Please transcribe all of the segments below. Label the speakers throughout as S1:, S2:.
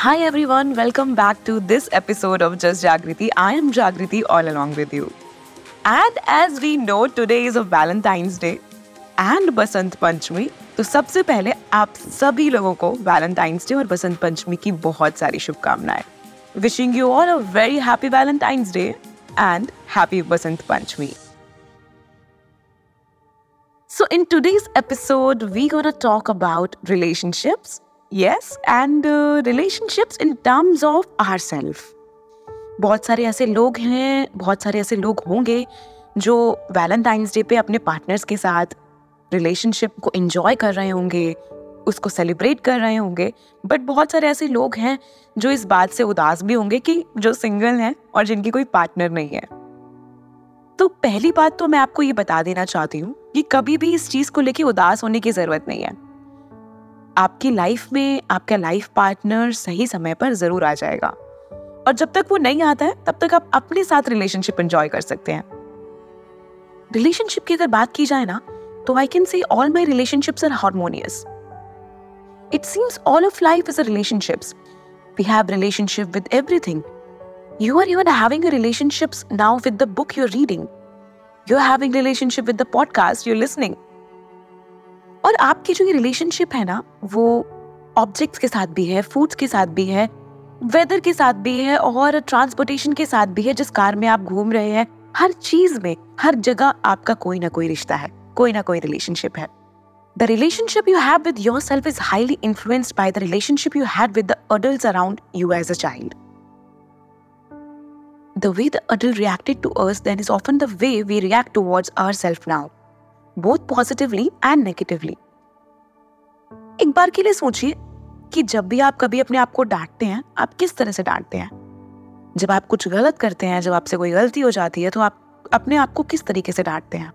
S1: Hi everyone, welcome back to this episode of Just Jagriti. I am Jagriti all along with you. And as we know, today is a Valentine's Day and Basant Panchami तो सबसे पहले आप सभी लोगों को Valentine's day और बसंत पंचमी की बहुत सारी शुभकामनाएं wishing you all a very happy Valentine's Day and happy Basant Panchami So, in today's episode, we're going to talk about relationships. Yes, and uh, relationships in terms of ourselves. बहुत सारे ऐसे लोग हैं बहुत सारे ऐसे लोग होंगे जो वैलेंटाइंस डे पे अपने पार्टनर्स के साथ रिलेशनशिप को इन्जॉय कर रहे होंगे उसको सेलिब्रेट कर रहे होंगे बट बहुत सारे ऐसे लोग हैं जो इस बात से उदास भी होंगे कि जो सिंगल हैं और जिनकी कोई पार्टनर नहीं है तो पहली बात तो मैं आपको ये बता देना चाहती हूँ कि कभी भी इस चीज़ को लेके उदास होने की ज़रूरत नहीं है आपकी लाइफ में आपका लाइफ पार्टनर सही समय पर ज़रूर आ जाएगा। और जब तक वो नहीं आता है, तब तक आप अपने साथ रिलेशनशिप एंजॉय कर सकते हैं। रिलेशनशिप की अगर बात की जाए ना तो I can say all my relationships are harmonious it seems all of life is a relationships we have relationship with everything you are even having relationships now with the book you're reading. You're having relationship with the podcast you're listening. और आपकी जो ये relationship है ना, वो objects के साथ भी है फूड्स के साथ भी है वेदर के साथ भी है और ट्रांसपोर्टेशन के साथ भी है, जिस कार में आप घूम रहे हैं, हर चीज़ में, हर जगह आपका कोई ना कोई रिश्ता है, कोई ना कोई रिलेशनशिप है। The relationship you have with yourself is highly influenced by the relationship you had with the adult around you as a child the way the adult reacted to us then is often the way we react towards our self now both positively and negatively. एक बार के लिए सोचिए कि जब भी आप कभी अपने आप को डांटते हैं, आप किस तरह से डांटते हैं जब आप कुछ गलत करते हैं, जब आपसे कोई गलती हो जाती है तो आप अपने आप को किस तरीके से डांटते हैं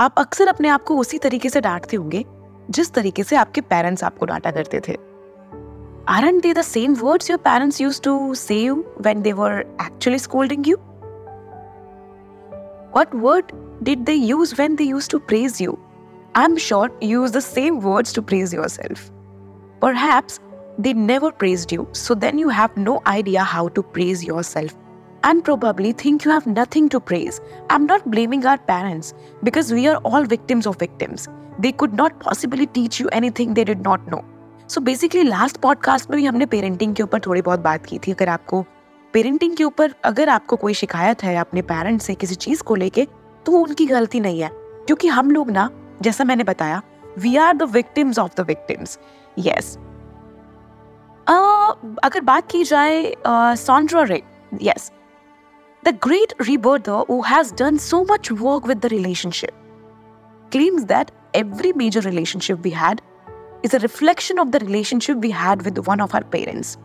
S1: आप अक्सर अपने आप को उसी तरीके से डांटते होंगे, जिस तरीके से आपके पेरेंट्स आपको डांटा करते थे Aren't they the same words your parents used to say you when they were actually scolding you? What word did they use when they used to praise you? I'm sure you use the same words to praise yourself. Perhaps they never praised you, so then you have no idea how to praise yourself and probably think you have nothing to praise. I'm not blaming our parents because we are all victims of victims. They could not possibly teach you anything they did not know. So basically last podcast में भी हमने parenting के ऊपर थोड़ी बहुत बात की थी अगर आपको पेरेंटिंग के ऊपर अगर आपको कोई शिकायत है अपने पेरेंट्स से किसी चीज को लेके तो वो उनकी गलती नहीं है। क्योंकि हम लोग ना, जैसा मैंने बताया we are victims of the victims yes अगर बात की जाए Sondra yes the great rebirth वो has done so much work with the relationship claims that every major relationship we had is a reflection of the relationship we had with one of our parents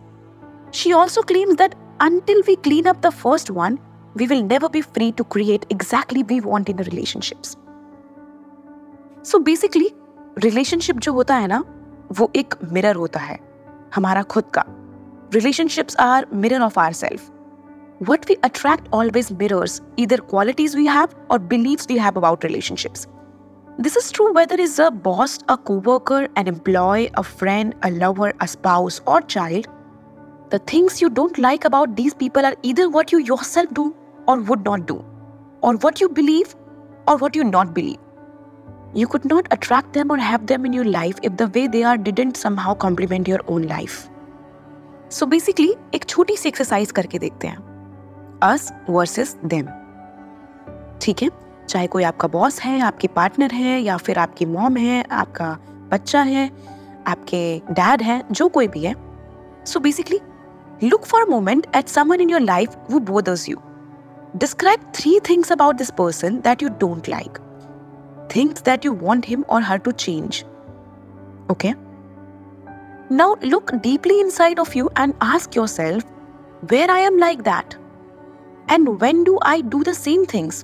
S1: she also claims that until we clean up the first one we will never be free to create exactly we want in the relationships. So basically, relationship जो होता है ना वो एक mirror होता है हमारा खुद का relationships are mirror of ourselves. What we attract always mirrors either qualities we have or beliefs we have about relationships. This is true whether it's a boss, a co-worker, an employee, a friend, a lover, a spouse, or child. The things you don't like about these people are either what you yourself do or would not do, or what you believe or what you not believe. You could not attract them or have them in your life if the way they are didn't somehow complement your own life. So basically, एक छोटी सी exercise करके देखते हैं us versus them ठीक है चाहे कोई आपका बॉस है आपके पार्टनर है या फिर आपकी मॉम है आपका बच्चा है आपके डैड है जो कोई भी है so basically Look for a moment at someone in your life who bothers you. Describe three things about this person that you don't like, things that you want him or her to change. Okay? Now look deeply inside of you and ask yourself where I am like that. And when do I do the same things?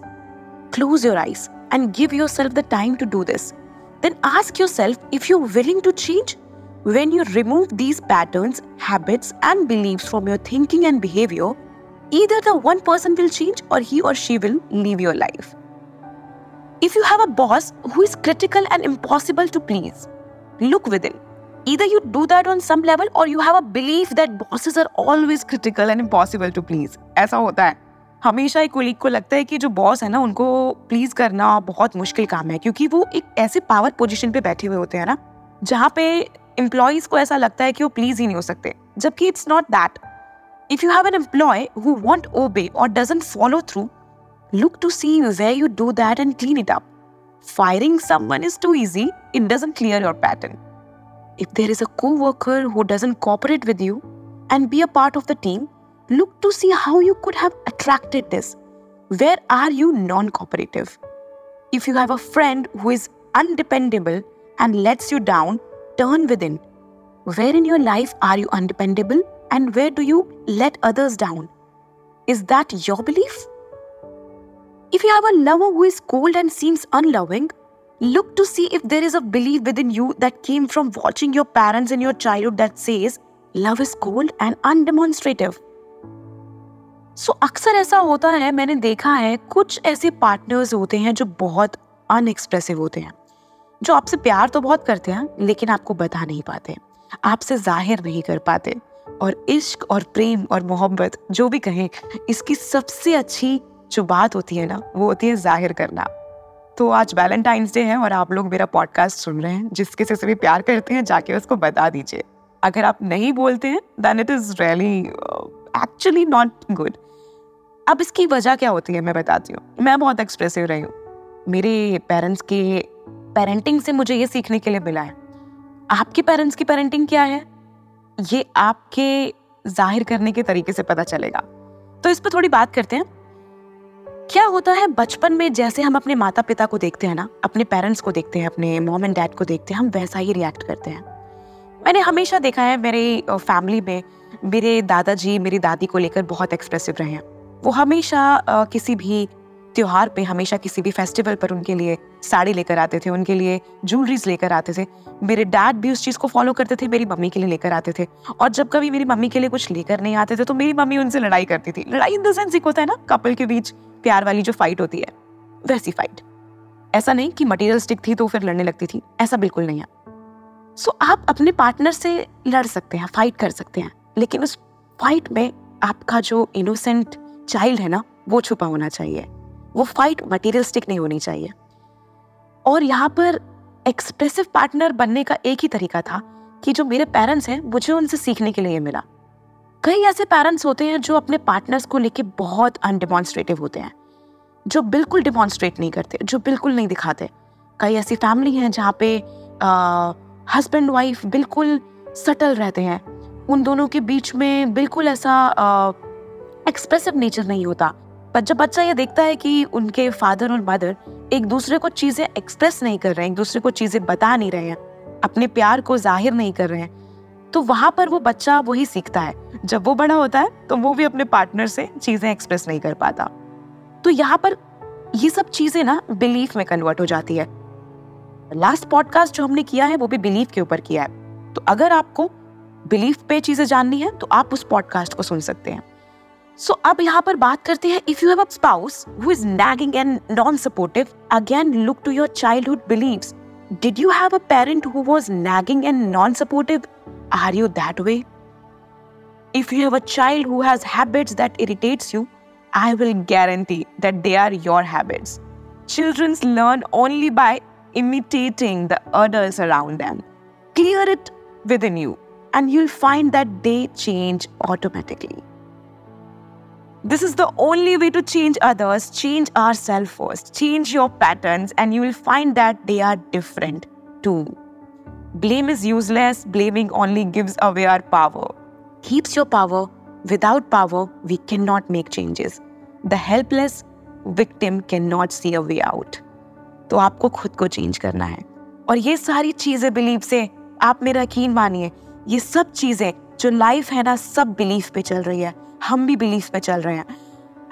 S1: Close your eyes and give yourself the time to do this. Then ask yourself if you're willing to change When you remove these patterns, habits, and beliefs from your thinking and behavior, either the one person will change or he or she will leave your life. If you have a boss who is critical and impossible to please, look within. Either you do that on some level or you have a belief that bosses are always critical and impossible to please. ऐसा होता है हमेशा एक colleague को लगता है कि जो बॉस है ना उनको प्लीज करना बहुत मुश्किल काम है क्योंकि वो एक ऐसे पावर पोजीशन पे बैठे हुए होते हैं ना जहाँ पे एम्प्लॉयज़ को ऐसा लगता है कि वो प्लीज़ ही नहीं हो सकते जबकि it's not that if you have an employee who want obey or doesn't follow through Look to see where you do that and clean it up. Firing someone is too easy, it doesn't clear your pattern. If there is a co worker who doesn't cooperate with you and be a part of the team, look to see how you could have attracted this. Where are you non cooperative? If you have a friend who is undependable and lets you down, turn within. Where in your life are you undependable and where do you let others down? Is that your belief? If you have a lover who is cold and seems unloving, look to see if there is a belief within you that came from watching your parents in your childhood that says love is cold and undemonstrative. So so, अक्सर ऐसा होता है मैंने देखा है कुछ ऐसे partners होते हैं जो बहुत अनएक्सप्रेसिव होते हैं जो आपसे प्यार तो बहुत करते हैं, लेकिन आपको बता नहीं पाते, आपसे ज़ाहिर नहीं कर पाते। और इश्क और प्रेम और मोहब्बत, जो भी कहें, इसकी सबसे अच्छी जो बात होती है ना, वो होती है ज़ाहिर करना। तो आज वैलेंटाइंस डे है और आप लोग मेरा पॉडकास्ट सुन रहे हैं जिस किसी से भी प्यार करते हैं, जाके उसको बता दीजिए। अगर आप नहीं बोलते हैं then it is really actually not good अब इसकी वजह क्या होती है, मैं बताती हूँ। मैं बहुत एक्सप्रेसिव रही हूँ। मेरे पेरेंट्स के पेरेंटिंग से मुझे ये सीखने के लिए मिला है। आपके पेरेंट्स की पेरेंटिंग क्या है? ये आपके ज़ाहिर करने के तरीके से पता चलेगा। तो इस पर थोड़ी बात करते हैं। क्या होता है, बचपन में जैसे हम अपने माता पिता को देखते हैं ना, अपने पेरेंट्स को देखते हैं, अपने मॉम एंड डैड को देखते हैं, हम वैसा ही रिएक्ट करते हैं। मैंने हमेशा देखा है, मेरे फैमिली में मेरे दादाजी, मेरी दादी को लेकर बहुत एक्सप्रेसिव रहे हैं। वो हमेशा किसी भी त्योहार पे हमेशा किसी भी फेस्टिवल पर उनके लिए साड़ी लेकर आते थे उनके लिए ज्वेलरीज लेकर आते थे। मेरे डैड भी उस चीज़ को फॉलो करते थे मेरी मम्मी के लिए लेकर आते थे। और जब कभी मेरी मम्मी के लिए कुछ लेकर नहीं आते थे तो मेरी मम्मी उनसे लड़ाई करती थी। लड़ाई इन द सेंस एक होता है ना कपल के बीच प्यार वाली जो फाइट होती है वैसी फाइट ऐसा नहीं कि मटेरियल स्टिक थी तो फिर लड़ने लगती थी ऐसा बिल्कुल नहीं है। सो so, आप अपने पार्टनर से लड़ सकते हैं फाइट कर सकते हैं लेकिन उस फाइट में आपका जो इनोसेंट चाइल्ड है ना वो छुपा होना चाहिए। वो फाइट मटेरियलिस्टिक नहीं होनी चाहिए। और यहाँ पर एक्सप्रेसिव पार्टनर बनने का एक ही तरीका था कि जो मेरे पेरेंट्स हैं, मुझे उनसे सीखने के लिए मिला। कई ऐसे पेरेंट्स होते हैं जो अपने पार्टनर्स को लेके बहुत अनडिमॉन्स्ट्रेटिव होते हैं, जो बिल्कुल डिमॉन्स्ट्रेट नहीं करते, जो बिल्कुल नहीं दिखाते। कई ऐसी फैमिली हैं जहाँ पे हस्बैंड वाइफ बिल्कुल सटल रहते हैं। उन दोनों के बीच में बिल्कुल ऐसा एक्सप्रेसिव नेचर नहीं होता। पर जब बच्चा ये देखता है कि उनके फादर और मदर एक दूसरे को चीज़ें एक्सप्रेस नहीं कर रहे हैं, एक दूसरे को चीज़ें बता नहीं रहे हैं, अपने प्यार को ज़ाहिर नहीं कर रहे हैं तो वहाँ पर वो बच्चा वही सीखता है। जब वो बड़ा होता है तो वो भी अपने पार्टनर से चीज़ें एक्सप्रेस नहीं कर पाता। तो यहाँ पर ये सब चीज़ें ना बिलीफ में कन्वर्ट हो जाती है। लास्ट पॉडकास्ट जो हमने किया है, वो भी बिलीफ के ऊपर किया है। तो अगर आपको बिलीफ पे चीज़ें जाननी है तो आप उस पॉडकास्ट को सुन सकते हैं। सो so, अब यहाँ पर बात करते हैं if you have a spouse who is nagging and non supportive again look to your childhood beliefs did you have a parent who was nagging and non supportive are you that way if you have a child who has habits that irritates you I will guarantee that they are your habits. Children learn only by imitating the others around them. Clear it within you, and you'll find that they change automatically. This is the only way to change others, change ourselves first, change your patterns, and you will find that they are different too. Blame is useless, blaming only gives away our power, keeps your power, Without power, we cannot make changes. The helpless victim cannot see a way out. तो आपको खुद को change करना है और ये सारी चीजें बिलीव से आप मेरा यकीन मानिए ये सब चीजें जो लाइफ है ना सब बिलीफ पे चल रही है हम भी बिलीफ पे चल रहे हैं।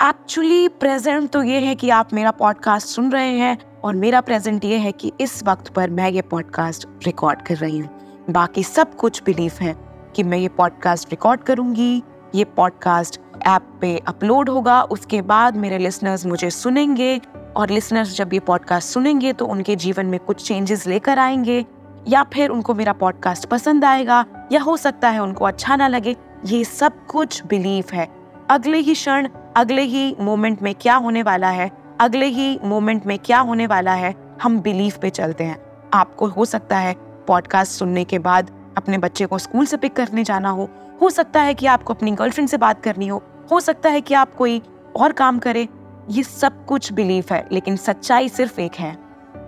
S1: एक्चुअली प्रेजेंट तो ये है कि आप मेरा पॉडकास्ट सुन रहे हैं और मेरा प्रेजेंट ये है कि इस वक्त पर मैं ये पॉडकास्ट रिकॉर्ड कर रही हूँ। बाकी सब कुछ बिलीफ है कि मैं ये पॉडकास्ट रिकॉर्ड करूँगी, ये पॉडकास्ट ऐप पे अपलोड होगा, उसके बाद मेरे लिसनर्स मुझे सुनेंगे और लिसनर्स जब ये पॉडकास्ट सुनेंगे तो उनके जीवन में कुछ चेंजेस लेकर आएँगे या फिर उनको मेरा पॉडकास्ट पसंद आएगा या हो सकता है उनको अच्छा ना लगे। ये सब कुछ बिलीफ है। अगले ही क्षण, अगले ही मोमेंट में क्या होने वाला है? अगले ही मोमेंट में क्या होने वाला है? हम बिलीफ पे चलते हैं। आपको हो सकता है पॉडकास्ट सुनने के बाद अपने बच्चे को स्कूल से पिक करने जाना हो। हो सकता है कि आपको अपनी गर्लफ्रेंड से बात करनी हो। हो सकता है कि आप कोई और काम करें। ये सब कुछ बिलीफ है, लेकिन सच्चाई सिर्फ़ एक है।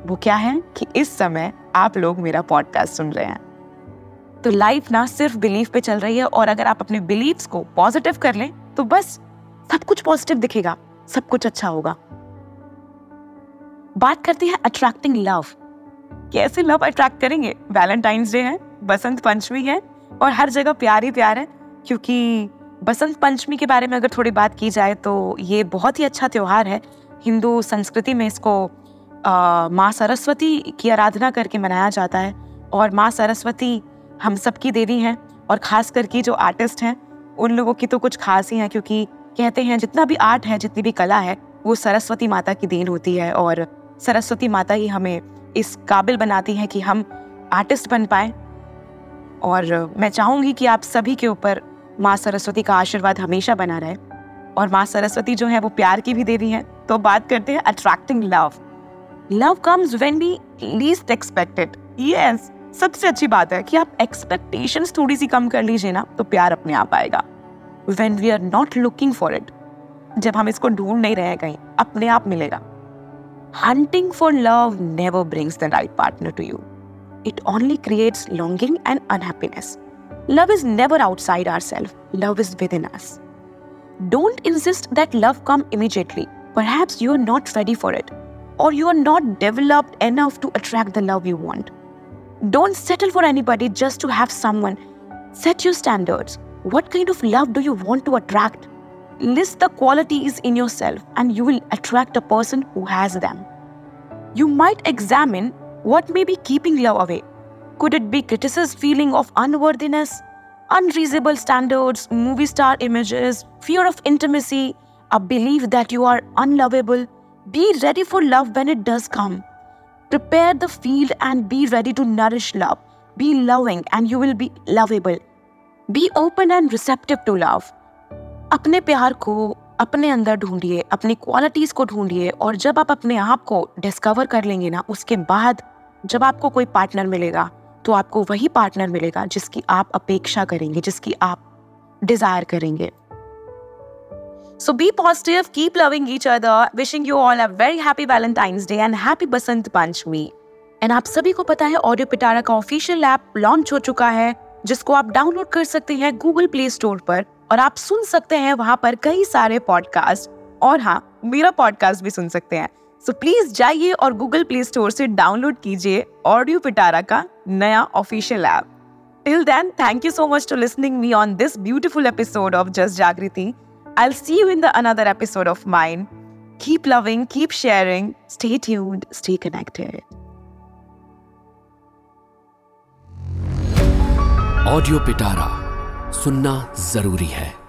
S1: वो क्या है कि इस समय आप लोग मेरा पॉडकास्ट सुन रहे हैं। तो लाइफ ना सिर्फ़ बिलीफ पे चल रही है और अगर आप अपने बिलीव्स को पॉजिटिव कर लें तो बस सब कुछ पॉजिटिव दिखेगा, सब कुछ अच्छा होगा। बात करते हैं अट्रैक्टिंग लव कैसे लव अट्रैक्ट करेंगे? वैलेंटाइंस डे है, बसंत पंचमी है और हर जगह प्यार ही प्यार है, क्योंकि बसंत पंचमी के बारे में अगर थोड़ी बात की जाए तो ये बहुत ही अच्छा त्यौहार है। हिंदू संस्कृति में इसको माँ सरस्वती की आराधना करके मनाया जाता है और माँ सरस्वती हम सबकी देवी हैं और खास करके जो आर्टिस्ट हैं, उन लोगों की तो कुछ खास ही है क्योंकि कहते हैं जितना भी आर्ट है, जितनी भी कला है, वो सरस्वती माता की देन होती है और सरस्वती माता ही हमें इस काबिल बनाती है कि हम आर्टिस्ट बन पाए। और मैं चाहूँगी कि आप सभी के ऊपर माँ सरस्वती का आशीर्वाद हमेशा बना रहे और माँ सरस्वती जो है, वो प्यार की भी देवी है। तो बात करते हैं attracting love love comes when be least expected yes सबसे अच्छी बात है कि आप एक्सपेक्टेशंस थोड़ी सी कम कर लीजिए ना तो प्यार अपने आप आएगा। When we are not looking for it जब हम इसको ढूंढ नहीं रहे कहीं, अपने आप मिलेगा। Hunting for love never brings the right partner to you it only creates longing and unhappiness love is never outside our self love is within us don't insist that love come immediately perhaps you are not ready for it, or you are not developed enough to attract the love you want. Don't settle for anybody just to have someone. Set your standards. What kind of love do you want to attract? List the qualities in yourself and you will attract a person who has them. You might examine what may be keeping love away. Could it be criticism, feeling of unworthiness, unreasonable standards, movie star images, fear of intimacy, a belief that you are unlovable? Be ready for love when it does come. Prepare the field and be ready to nourish love. Be loving and you will be lovable. Be open and receptive to love अपने प्यार को अपने अंदर ढूंढिए, अपनी qualities को ढूंढिए और जब आप अपने आप को डिस्कवर कर लेंगे ना, उसके बाद जब आपको कोई पार्टनर मिलेगा तो आपको वही पार्टनर मिलेगा जिसकी आप अपेक्षा करेंगे, जिसकी आप डिज़ायर करेंगे So be positive, keep loving each other. Wishing you all a very happy Valentine's Day and happy Basant Panchami. And आप सभी को पता है ऑडियो पिटारा का ऑफिशियल ऐप लॉन्च हो चुका है जिसको आप डाउनलोड कर सकते हैं गूगल प्ले स्टोर पर और आप सुन सकते हैं वहाँ पर कई सारे पॉडकास्ट और हाँ मेरा पॉडकास्ट भी सुन सकते हैं सो प्लीज़ जाइए और गूगल प्ले स्टोर से डाउनलोड कीजिए ऑडियो पिटारा का नया official app Till then, thank you so much to listening me on this beautiful episode of Just Jagriti. I'll see you in the another episode of mine. Keep loving, keep sharing, stay tuned, stay connected.
S2: Audio पिटारा सुनना जरूरी है